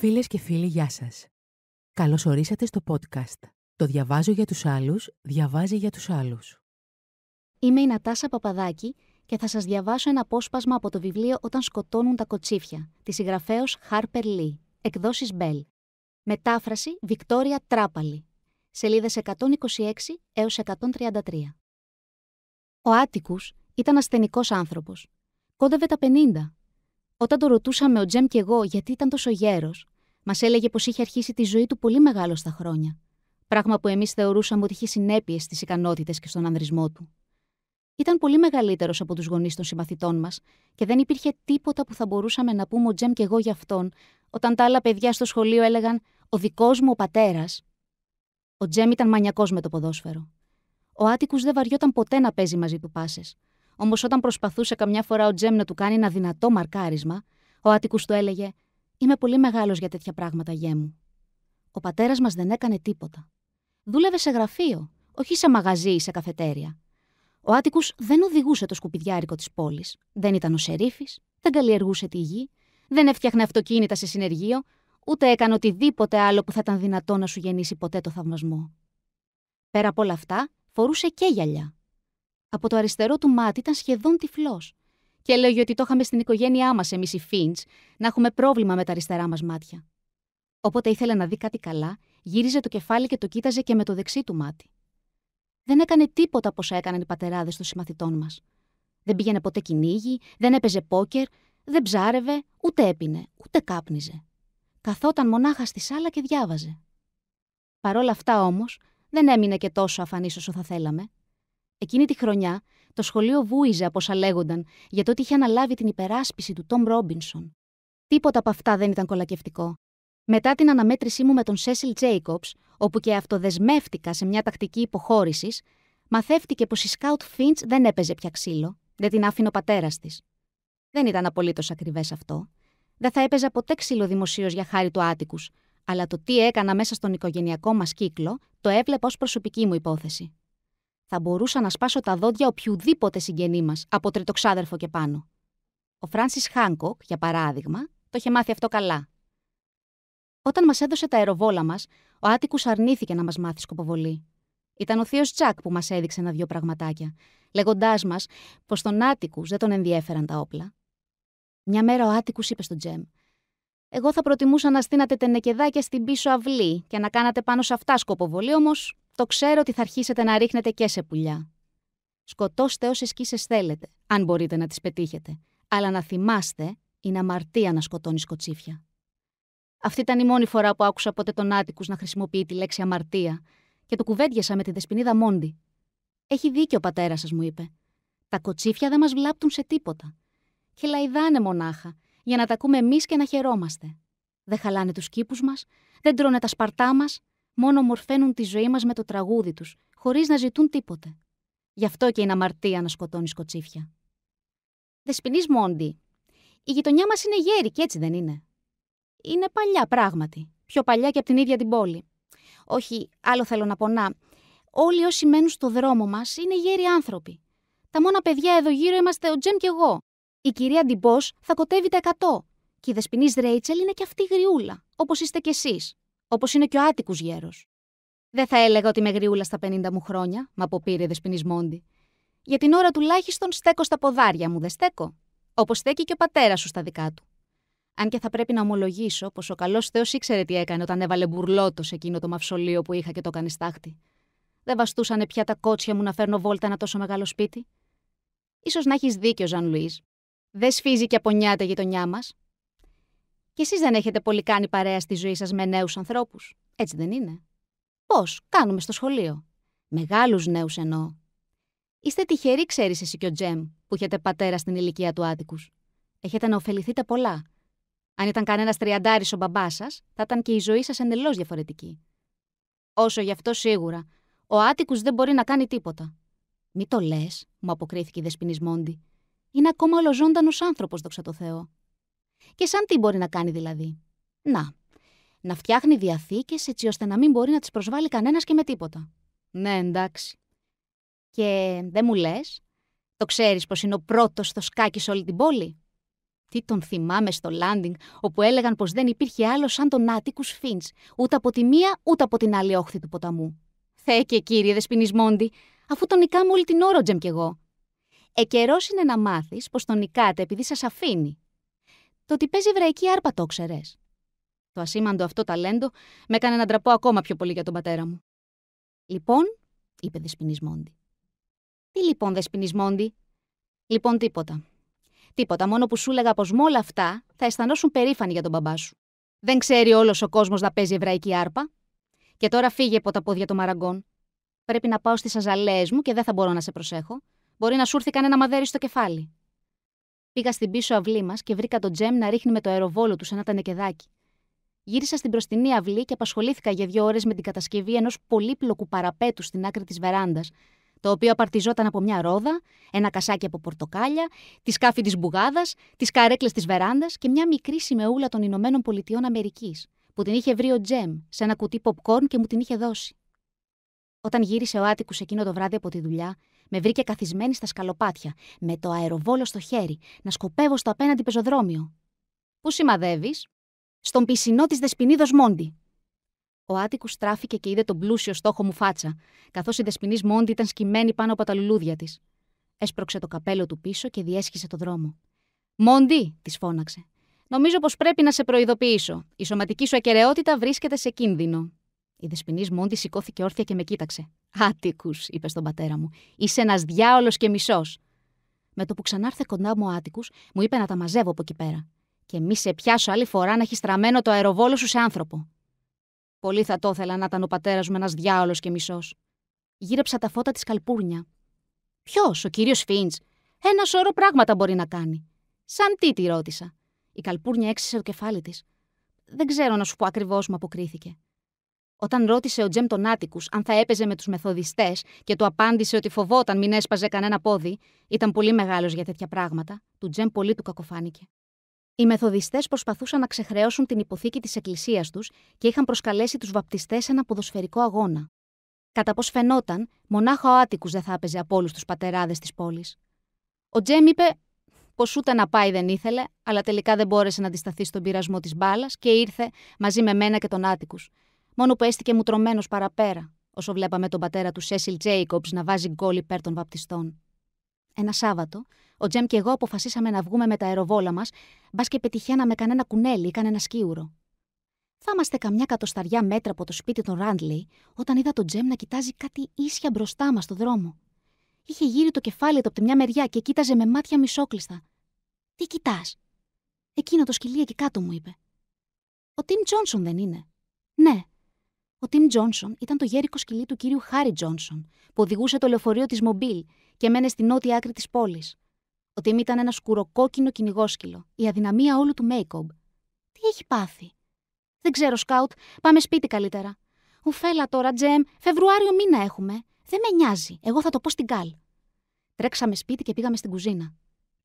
Φίλες και φίλοι, γεια σας. Καλώς ορίσατε στο podcast. Το διαβάζω για τους άλλους, διαβάζει για τους άλλους. Είμαι η Νατάσα Παπαδάκη και θα σας διαβάσω ένα απόσπασμα από το βιβλίο «Όταν σκοτώνουν τα κοτσίφια» της συγγραφέως Harper Lee, εκδόσεις Bell. Μετάφραση Βικτόρια Τράπαλη. Σελίδες 126 έως 133. Ο Άτικους ήταν ασθενικός άνθρωπος. Κόντευε τα 50. Όταν το ρωτούσαμε ο Τζέμ και εγώ γιατί ήταν τόσο γέρος, μας έλεγε πως είχε αρχίσει τη ζωή του πολύ μεγάλο στα χρόνια. Πράγμα που εμείς θεωρούσαμε ότι είχε συνέπειες στις ικανότητες και στον ανδρισμό του. Ήταν πολύ μεγαλύτερος από τους γονείς των συμμαθητών μας και δεν υπήρχε τίποτα που θα μπορούσαμε να πούμε ο Τζέμ και εγώ για αυτόν, όταν τα άλλα παιδιά στο σχολείο έλεγαν Ο δικός μου ο πατέρας. Ο Τζέμ ήταν μανιακός με το ποδόσφαιρο. Ο Άτικου δεν βαριόταν ποτέ να παίζει μαζί του πάσες. Όμως όταν προσπαθούσε καμιά φορά ο Τζέμ να του κάνει ένα δυνατό μαρκάρισμα, ο Άτικου του έλεγε Είμαι πολύ μεγάλος για τέτοια πράγματα, γέ μου. Ο πατέρας μας δεν έκανε τίποτα. Δούλευε σε γραφείο, όχι σε μαγαζί ή σε καφετέρια. Ο Άτικου δεν οδηγούσε το σκουπιδιάρικο της πόλης. Δεν ήταν ο σερίφης, δεν καλλιεργούσε τη γη, δεν έφτιαχνε αυτοκίνητα σε συνεργείο, ούτε έκανε οτιδήποτε άλλο που θα ήταν δυνατό να σου γεννήσει ποτέ το θαυμασμό. Πέρα από όλα αυτά, φορούσε και γυαλιά. Από το αριστερό του μάτι ήταν σχεδόν τυφλός. Και έλεγε ότι το είχαμε στην οικογένειά μας, εμείς οι Φίντ, να έχουμε πρόβλημα με τα αριστερά μας μάτια. Όποτε ήθελε να δει κάτι καλά, γύριζε το κεφάλι και το κοίταζε και με το δεξί του μάτι. Δεν έκανε τίποτα από όσα έκαναν οι πατεράδες των συμμαθητών μας. Δεν πήγαινε ποτέ κυνήγι, δεν έπαιζε πόκερ, δεν ψάρευε, ούτε έπινε, ούτε κάπνιζε. Καθόταν μονάχα στη σάλα και διάβαζε. Παρ' όλα αυτά όμως, δεν έμεινε και τόσο αφανής όσο θα θέλαμε. Εκείνη τη χρονιά, το σχολείο βούιζε από όσα λέγονταν για το ότι είχε αναλάβει την υπεράσπιση του Τόμ Ρόμπινσον. Τίποτα από αυτά δεν ήταν κολακευτικό. Μετά την αναμέτρησή μου με τον Σέσιλ Τζέικοψ, όπου και αυτοδεσμεύτηκα σε μια τακτική υποχώρησης, μαθεύτηκε πως η Σκάουτ Φίντς δεν έπαιζε πια ξύλο, δεν την άφηνε ο πατέρας της. Δεν ήταν απολύτως ακριβές αυτό. Δεν θα έπαιζα ποτέ ξύλο δημοσίως για χάρη του Άτικους, αλλά το τι έκανα μέσα στον οικογενειακό μας κύκλο το έβλεπα ως προσωπική μου υπόθεση. Θα μπορούσα να σπάσω τα δόντια οποιοδήποτε συγγενή μας, από τριτοξάδερφο και πάνω. Ο Φράνσις Χάνκοκ, για παράδειγμα, το είχε μάθει αυτό καλά. Όταν μας έδωσε τα αεροβόλα μας, ο Άτικου αρνήθηκε να μας μάθει σκοποβολή. Ήταν ο θείος Τζακ που μας έδειξε ένα-δυο πραγματάκια, λέγοντάς μας πως τον Άτικους δεν τον ενδιέφεραν τα όπλα. Μια μέρα ο Άτικους είπε στον Τζεμ: Εγώ θα προτιμούσα να στείνατε τενεκεδάκια στην πίσω αυλή και να κάνατε πάνω σε αυτά σκοποβολή, όμως το ξέρω ότι θα αρχίσετε να ρίχνετε και σε πουλιά. Σκοτώστε όσε κύσε θέλετε, αν μπορείτε να τις πετύχετε. Αλλά να θυμάστε, είναι αμαρτία να σκοτώνεις κοτσίφια. Αυτή ήταν η μόνη φορά που άκουσα ποτέ τον Άτικου να χρησιμοποιεί τη λέξη αμαρτία και το κουβέντιασα με τη δεσποινίδα Μόντι. Έχει δίκιο ο πατέρας σας, μου είπε. Τα κοτσίφια δεν μας βλάπτουν σε τίποτα. Και λαϊδάνε μονάχα, για να τα ακούμε εμείς και να χαιρόμαστε. Δεν χαλάνε τους κήπους μας, δεν τρώνε τα σπαρτά μας, μόνο μορφαίνουν τη ζωή μας με το τραγούδι τους, χωρίς να ζητούν τίποτε. Γι' αυτό και είναι αμαρτία να σκοτώνεις κοτσίφια. Δεσποινή Μόντι. Η γειτονιά μας είναι γέρη, και έτσι δεν είναι. Είναι παλιά πράγματι. Πιο παλιά και από την ίδια την πόλη. Όχι, άλλο θέλω να πω να. Όλοι όσοι μένουν στο δρόμο μας είναι γέροι άνθρωποι. Τα μόνα παιδιά εδώ γύρω είμαστε ο Τζέμ και εγώ. Η κυρία Ντιμπός θα κοτεύει τα 100. Και η δεσπινή Ρέιτσελ είναι και αυτή γριούλα, όπως είστε κι εσείς. Όπως είναι και ο άτικος γέρος. Δεν θα έλεγα ότι είμαι γριούλα στα 50 μου χρόνια, μα αποπήρε η δεσπινή Μόντι. Για την ώρα τουλάχιστον στέκω στα ποδάρια μου, δεν στέκω. Όπως στέκει και ο πατέρας σου στα δικά του. Αν και θα πρέπει να ομολογήσω πως ο καλός Θεός ήξερε τι έκανε όταν έβαλε μπουρλότο σε εκείνο το μαυσολείο που είχα και το έκανε στάχτη. Δεν βαστούσανε πια τα κότσια μου να φέρνω βόλτα ένα τόσο μεγάλο σπίτι. σω να έχεις δίκιο, Ζαν Λουίζ. Δεν σφίζει και απονιάται η γειτονιά μας. Και εσείς δεν έχετε πολύ κάνει παρέα στη ζωή σας με νέους ανθρώπους. Έτσι δεν είναι. Πώς, κάνουμε στο σχολείο. Μεγάλους νέους εννοώ. Είστε τυχεροί, ξέρεις εσύ και ο Τζέμ, που έχετε πατέρα στην ηλικία του Άτικου. Έχετε να ωφεληθείτε πολλά. Αν ήταν κανένας τριαντάρης ο μπαμπάς σας, θα ήταν και η ζωή σας εντελώς διαφορετική. Όσο γι' αυτό σίγουρα, ο Άτικου δεν μπορεί να κάνει τίποτα. Μη το λες, μου αποκρίθηκε η Δεσπινή Μόντι. Είναι ακόμα ολοζώντανος άνθρωπος, δόξα τω Θεώ. Και σαν τι μπορεί να κάνει δηλαδή. Να, να φτιάχνει διαθήκες έτσι ώστε να μην μπορεί να τις προσβάλλει κανένας και με τίποτα. Ναι, εντάξει. Και δεν μου λες, το ξέρεις πως είναι ο πρώτος στο σκάκι σε όλη την πόλη; Τι τον θυμάμαι στο landing, όπου έλεγαν πως δεν υπήρχε άλλο σαν τον Άτικου Φίντς, ούτε από τη μία ούτε από την άλλη όχθη του ποταμού. Θεέ και κύριε Δεσποινισμόντι, αφού τον νικάμε όλη την ώρα ο Τζεμ κι εγώ. Ε, καιρός είναι να μάθεις πως τον νικάτε επειδή σας αφήνει. Το ότι παίζει εβραϊκή άρπα το ξέρες. Το ασήμαντο αυτό ταλέντο με έκανε να ντραπώ ακόμα πιο πολύ για τον πατέρα μου. Λοιπόν, είπε Δεσποινισμόντι. Τι λοιπόν, Δεσποινισμόντι; Λοιπόν, τίποτα. Τίποτα, μόνο που σου έλεγα πως με όλα αυτά θα αισθανόσουν περήφανοι για τον μπαμπά σου. Δεν ξέρει όλος ο κόσμος να παίζει εβραϊκή άρπα. Και τώρα φύγε από τα πόδια των μαραγκών. Πρέπει να πάω στις αζαλέε μου και δεν θα μπορώ να σε προσέχω. Μπορεί να σου έρθει κανένα μαδέρι στο κεφάλι. Πήγα στην πίσω αυλή μας και βρήκα τον Τζέμ να ρίχνει με το αεροβόλο του σε ένα τανεκεδάκι. Γύρισα στην μπροστινή αυλή και απασχολήθηκα για δύο ώρες με την κατασκευή ενός πολύπλοκου παραπέτου στην άκρη της βεράντας, το οποίο απαρτιζόταν από μια ρόδα, ένα κασάκι από πορτοκάλια, τη σκάφη της μπουγάδας, τις καρέκλες της βεράντας και μια μικρή σημεούλα των Ηνωμένων Πολιτειών Αμερικής, που την είχε βρει ο Τζέμ σε ένα κουτί popcorn και μου την είχε δώσει. Όταν γύρισε ο Άτικου εκείνο το βράδυ από τη δουλειά, με βρήκε καθισμένη στα σκαλοπάτια, με το αεροβόλο στο χέρι, να σκοπεύω στο απέναντι πεζοδρόμιο. Πού σημαδεύεις, Στον πισινό της Δεσπινίδο Μόντι. Ο Άτικου στράφηκε και είδε τον πλούσιο στόχο μου φάτσα, καθώς η Δεσπινή Μόντι ήταν σκυμμένη πάνω από τα λουλούδια της. Έσπρωξε το καπέλο του πίσω και διέσχισε το δρόμο. Μόντι, της φώναξε. Νομίζω πως πρέπει να σε προειδοποιήσω. Η σωματική σου ακαιρεότητα βρίσκεται σε κίνδυνο. Η Δεσπινή Μόντι σηκώθηκε όρθια και με κοίταξε. Άτικους, είπε στον πατέρα μου. Είσαι ένας διάολος και μισός. Με το που ξανάρθε κοντά μου ο Άτικους, μου είπε να τα μαζεύω από εκεί πέρα. Και μη σε πιάσω άλλη φορά να έχεις στραμμένο το αεροβόλο σου σε άνθρωπο. Πολύ θα το ήθελα να ήταν ο πατέρας μου ένας διάολος και μισός. Γύρεψα τα φώτα της καλπούρνια. Ποιος, ο κύριος Φίντς; Ένα σωρό πράγματα μπορεί να κάνει. Σαν τι, τη ρώτησα. Η καλπούρνια έξισε το κεφάλι της. Δεν ξέρω να σου πω ακριβώς, μου αποκρίθηκε. Όταν ρώτησε ο Τζεμ τον Άτικου αν θα έπαιζε με τους μεθοδιστές και του απάντησε ότι φοβόταν μην έσπαζε κανένα πόδι, ήταν πολύ μεγάλος για τέτοια πράγματα, του Τζεμ πολύ του κακοφάνηκε. Οι μεθοδιστές προσπαθούσαν να ξεχρεώσουν την υποθήκη της εκκλησίας τους και είχαν προσκαλέσει τους βαπτιστές σε ένα ποδοσφαιρικό αγώνα. Κατά πώς φαινόταν, μονάχα ο Άτικου δεν θα έπαιζε από όλους τους πατεράδες της πόλης. Ο Τζέμ είπε πως ούτε να πάει δεν ήθελε, αλλά τελικά δεν μπόρεσε να αντισταθεί στον πειρασμό της μπάλας και ήρθε μαζί με μένα και τον Άτικου, μόνο που έστηκε μουτρωμένος παραπέρα, όσο βλέπαμε τον πατέρα του Σέσιλ Τζέικομπς να βάζει γκολ υπέρ των βαπτιστών. Ένα Σάββατο, ο Τζεμ και εγώ αποφασίσαμε να βγούμε με τα αεροβόλα μας, μπας και πετυχαίναμε κανένα κουνέλι ή κανένα σκίουρο. Θα είμαστε καμιά κατοσταριά μέτρα από το σπίτι των Ράντλεϊ, όταν είδα τον Τζεμ να κοιτάζει κάτι ίσια μπροστά μας στο δρόμο. Είχε γύρει το κεφάλι του από τη μια μεριά και κοίταζε με μάτια μισόκλειστα. Τι κοιτάς; Εκείνο το σκυλί εκεί κάτω μου είπε. Ο Τιμ Τζόνσον δεν είναι. Ναι. Ο Τιμ Τζόνσον ήταν το γέρικο σκυλί του κύριου Χάρι Τζόνσον, που οδηγούσε το λεωφορείο της Μομπίλ και μένε στη νότια άκρη της πόλης. Ο Τιμ ήταν ένα σκουροκόκκινο κυνηγόσκυλο, η αδυναμία όλου του Μέικομπ. Τι έχει πάθει; Δεν ξέρω, Σκάουτ, πάμε σπίτι καλύτερα. Ουφέλα τώρα, Τζεμ, Φεβρουάριο μήνα έχουμε. Δεν με νοιάζει. Εγώ θα το πω στην Καλ. Τρέξαμε σπίτι και πήγαμε στην κουζίνα.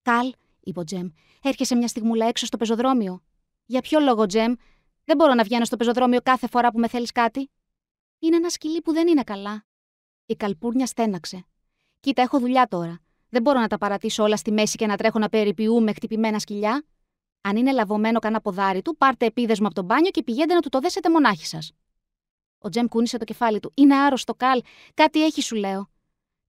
Καλ, είπε ο Τζεμ, έρχεσαι μια στιγμούλα έξω στο πεζοδρόμιο. Για ποιο λόγο, Τζεμ, δεν μπορώ να βγαίνω στο πεζοδρόμιο κάθε φορά που με θέλεις κάτι. Είναι ένα σκυλί που δεν είναι καλά. Η καλπούρνια στέναξε. Κοίτα, έχω δουλειά τώρα. Δεν μπορώ να τα παρατήσω όλα στη μέση και να τρέχω να περιποιούμε χτυπημένα σκυλιά. Αν είναι λαβωμένο κανένα ποδάρι του, πάρτε επίδεσμο από το μπάνιο και πηγαίνετε να του το δέσετε μονάχη σας. Ο Τζεμ κούνησε το κεφάλι του. Είναι άρρωστο, Καλ. Κάτι έχει, σου λέω.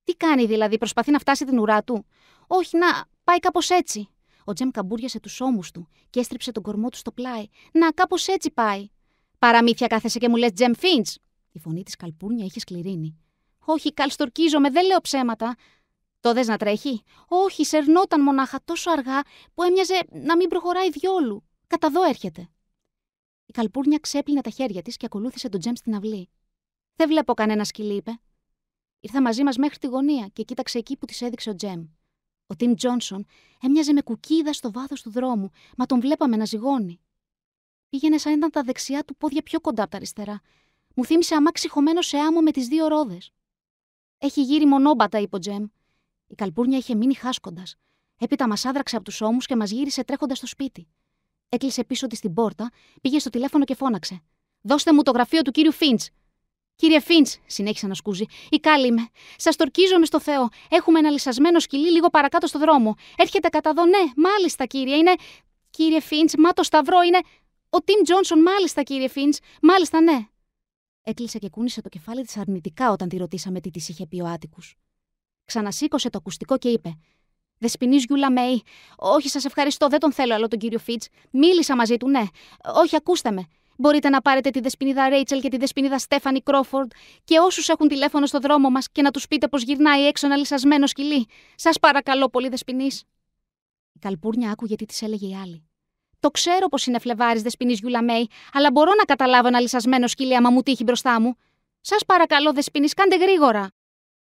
Τι κάνει δηλαδή, προσπαθεί να φτάσει την ουρά του; Όχι, να πάει κάπως έτσι. Ο Τζεμ καμπούριασε τους ώμους του και έστριψε τον κορμό του στο πλάι. Να, κάπως έτσι πάει. Παραμύθια κάθεσαι και μου λες Τζεμ Φίντς. Η φωνή της καλπούρνια είχε σκληρίνει. Όχι, καλ, στορκίζομαι, δεν λέω ψέματα. Το δες να τρέχει; Όχι, σερνόταν μονάχα τόσο αργά που έμοιαζε να μην προχωράει διόλου. Κατά δω έρχεται. Η καλπούρνια ξέπλυνε τα χέρια της και ακολούθησε τον Τζεμ στην αυλή. Δεν βλέπω κανένα σκυλί, είπε. Ήρθα μαζί μας μέχρι τη γωνία και κοίταξε εκεί που της έδειξε ο Τζεμ. Ο Τιμ Τζόνσον έμοιαζε με κουκίδα στο βάθος του δρόμου, μα τον βλέπαμε να ζυγώνει. Πήγαινε σαν ήταν τα δεξιά του πόδια πιο κοντά από τα αριστερά. Μου θύμισε αμάξι χωμένο σε άμμο με τις δύο ρόδες. Έχει γύρει μονόμπατα, είπε ο Τζεμ. Η καλπούρνια είχε μείνει χάσκοντας. Έπειτα μας άδραξε από τους ώμους και μας γύρισε τρέχοντας στο σπίτι. Έκλεισε πίσω της την πόρτα, πήγε στο τηλέφωνο και φώναξε. Δώστε μου το γραφείο του κύριου Φίντς. Κύριε Φίντς, συνέχισε να σκούζει, η κάλλη είμαι. Σας τορκίζομαι στο Θεό. Έχουμε ένα λυσασμένο σκυλί λίγο παρακάτω στο δρόμο. Έρχεται κατά εδώ, ναι, μάλιστα κύριε, είναι. Κύριε Φίντς, μα το σταυρό είναι. Ο Τιμ Τζόνσον, μάλιστα, κύριε Φίντς. Μάλιστα, ναι. Έκλεισε και κούνησε το κεφάλι της αρνητικά όταν τη ρωτήσαμε τι της είχε πει ο Άτικου. Ξανασήκωσε το ακουστικό και είπε: Δεσπινή Γιούλα Μέη. Όχι, σας ευχαριστώ, δεν τον θέλω άλλο τον κύριο Φίτ. Μίλησα μαζί του, ναι. Όχι, ακούστε με. Μπορείτε να πάρετε τη δεσπινίδα Ρέιτσελ και τη δεσπινίδα Στέφανη Κρόφορντ και όσους έχουν τηλέφωνο στο δρόμο μας και να τους πείτε πως γυρνάει έξω ένα λυσασμένο σκυλί. Σας παρακαλώ πολύ, δεσπινή. Η καλπούρνια άκουγε τι της έλεγε η άλλη. Το ξέρω πως είναι φλεβάρης δεσπινή Γιούλα Μέη, αλλά μπορώ να καταλάβω ένα λυσασμένο σκυλί άμα μου τύχει μπροστά μου. Σας παρακαλώ, δεσπινή, κάντε γρήγορα.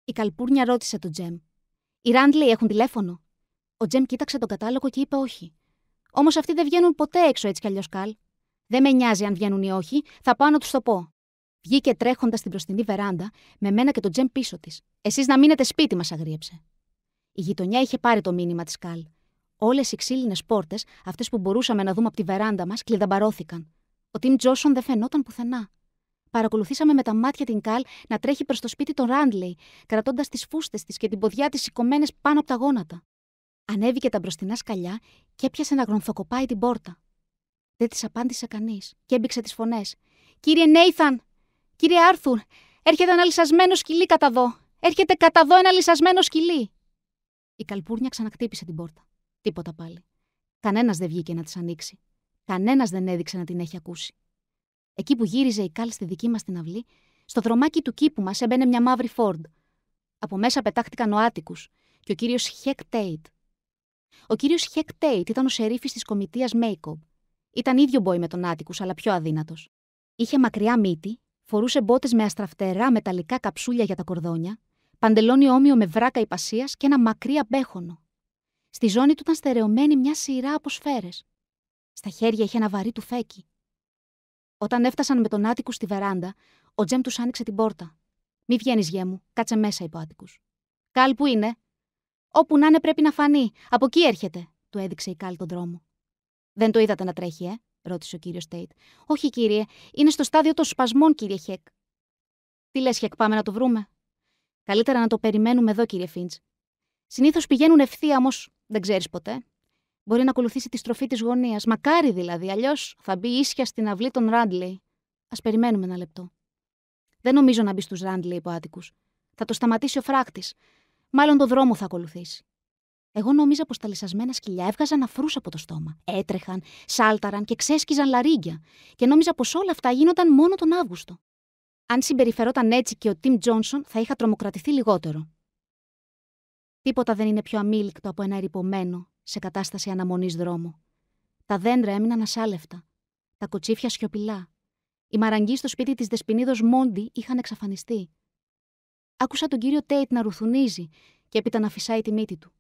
Η καλπούρνια ρώτησε τον Τζεμ. Οι Ράντλεϊ έχουν τηλέφωνο; Ο Τζεμ κοίταξε τον κατάλογο και είπε όχι. Όμως αυτοί δεν βγαίνουν ποτέ έξω έτσι κι αλλιώς καλ. Δεν με νοιάζει αν βγαίνουν ή όχι, θα πάω να τους το πω. Βγήκε τρέχοντας στην μπροστινή βεράντα, με μένα και τον Τζεμ πίσω της. Εσείς να μείνετε σπίτι, μας αγρίεψε. Η γειτονιά είχε πάρει το μήνυμα της Καλ. Όλες οι ξύλινες πόρτες, αυτές που μπορούσαμε να δούμε από τη βεράντα μας, κλειδαμπαρώθηκαν. Ο Τιμ Τζόσον δεν φαινόταν πουθενά. Παρακολουθήσαμε με τα μάτια την Καλ να τρέχει προς το σπίτι των Ράντλεϊ, κρατώντας τις φούστες της και την ποδιά της σηκωμένες πάνω από τα γόνατα. Ανέβηκε τα μπροστινά σκαλιά και έπιασε να γρονθοκοπάει την πόρτα. Δεν της απάντησε κανείς και έμπηξε τις φωνές. Κύριε Νέιθαν! Κύριε Άρθουρ! Έρχεται ένα λυσασμένο σκυλί κατά εδώ! Έρχεται κατά εδώ ένα λυσασμένο σκυλί! Η καλπούρνια ξανακτύπησε την πόρτα. Τίποτα πάλι. Κανένας δεν βγήκε να της ανοίξει. Κανένας δεν έδειξε να την έχει ακούσει. Εκεί που γύριζε η κάλ στη δική μας την αυλή, στο δρομάκι του κήπου μας έμπαινε μια μαύρη Φόρντ. Από μέσα πετάχτηκαν ο Άτικους και ο κύριος Χεκ Τέιτ. Ο κύριος Χεκ Τέιτ ήταν ο σερίφης της κομιτείας Μέικομπ. Ήταν ίδιο μπόι με τον Άτικου, αλλά πιο αδύνατος. Είχε μακριά μύτη, φορούσε μπότες με αστραφτερά μεταλλικά καψούλια για τα κορδόνια, παντελόνι όμοιο με βράκα υπασίας και ένα μακρύ αμπέχονο. Στη ζώνη του ήταν στερεωμένη μια σειρά από σφαίρες. Στα χέρια είχε ένα βαρύ του φέκι. Όταν έφτασαν με τον Άτικου στη βεράντα, ο Τζέμ τους άνοιξε την πόρτα. Μη βγαίνεις, γέ μου, κάτσε μέσα, είπε ο Άτικου. Καλ, που είναι; Όπου να είναι πρέπει να φανεί. Από εκεί έρχεται, του έδειξε η Καλ τον δρόμο. Δεν το είδατε να τρέχει, ε, ρώτησε ο κύριος Τέιτ. Όχι, κύριε, είναι στο στάδιο των σπασμών, κύριε Χεκ. Τι λες, Χεκ, πάμε να το βρούμε; Καλύτερα να το περιμένουμε εδώ, κύριε Φίντ. Συνήθως πηγαίνουν ευθεία, όμως δεν ξέρεις ποτέ. Μπορεί να ακολουθήσει τη στροφή της γωνίας. Μακάρι δηλαδή, αλλιώς θα μπει ίσια στην αυλή των Ράντλεϊ. Α περιμένουμε ένα λεπτό. Δεν νομίζω να μπει στους Ράντλεϊ, είπε ο Άτικου. Θα το σταματήσει ο φράχτης. Μάλλον το δρόμο θα ακολουθήσει. Εγώ νόμιζα πως τα λυσασμένα σκυλιά έβγαζαν αφρούς από το στόμα. Έτρεχαν, σάλταραν και ξέσκιζαν λαρίγκια. Και νόμιζα πως όλα αυτά γίνονταν μόνο τον Αύγουστο. Αν συμπεριφερόταν έτσι και ο Τιμ Τζόνσον, θα είχα τρομοκρατηθεί λιγότερο. Τίποτα δεν είναι πιο αμήλικτο από ένα ερυπωμένο σε κατάσταση αναμονής δρόμου. Τα δέντρα έμειναν ασάλευτα. Τα κοτσίφια σιωπηλά. Οι μαραγκοί στο σπίτι της Δεσπινίδο Μόντι είχαν εξαφανιστεί. Άκουσα τον κύριο Τέιτ να ρουθουνίζει και έπειτα να φυσάει τη μύτη του.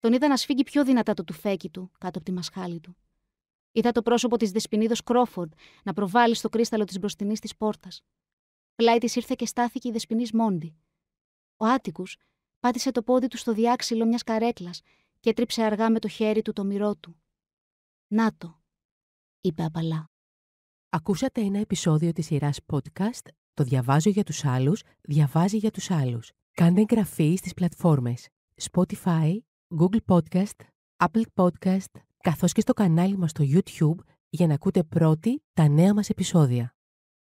Τον είδα να σφίγγει πιο δυνατά το τουφέκι του κάτω από τη μασχάλη του. Είδα το πρόσωπο της Δεσπινίδο Κρόφορντ να προβάλλει στο κρίσταλο της μπροστινής της πόρτας. Πλάι της ήρθε και στάθηκε η Δεσπινή Μόντι. Ο Άτικου πάτησε το πόδι του στο διάξυλο μιας καρέκλας και τρίψε αργά με το χέρι του το μυρό του. «Να το», είπε απαλά. Ακούσατε ένα επεισόδιο της σειράς podcast «Το διαβάζω για τους άλλους, διαβάζει για τους άλλους». Κάντε εγγραφή στις πλατφόρμες Spotify, Google Podcast, Apple Podcast, καθώς και στο κανάλι μας στο YouTube για να ακούτε πρώτοι τα νέα μας επεισόδια.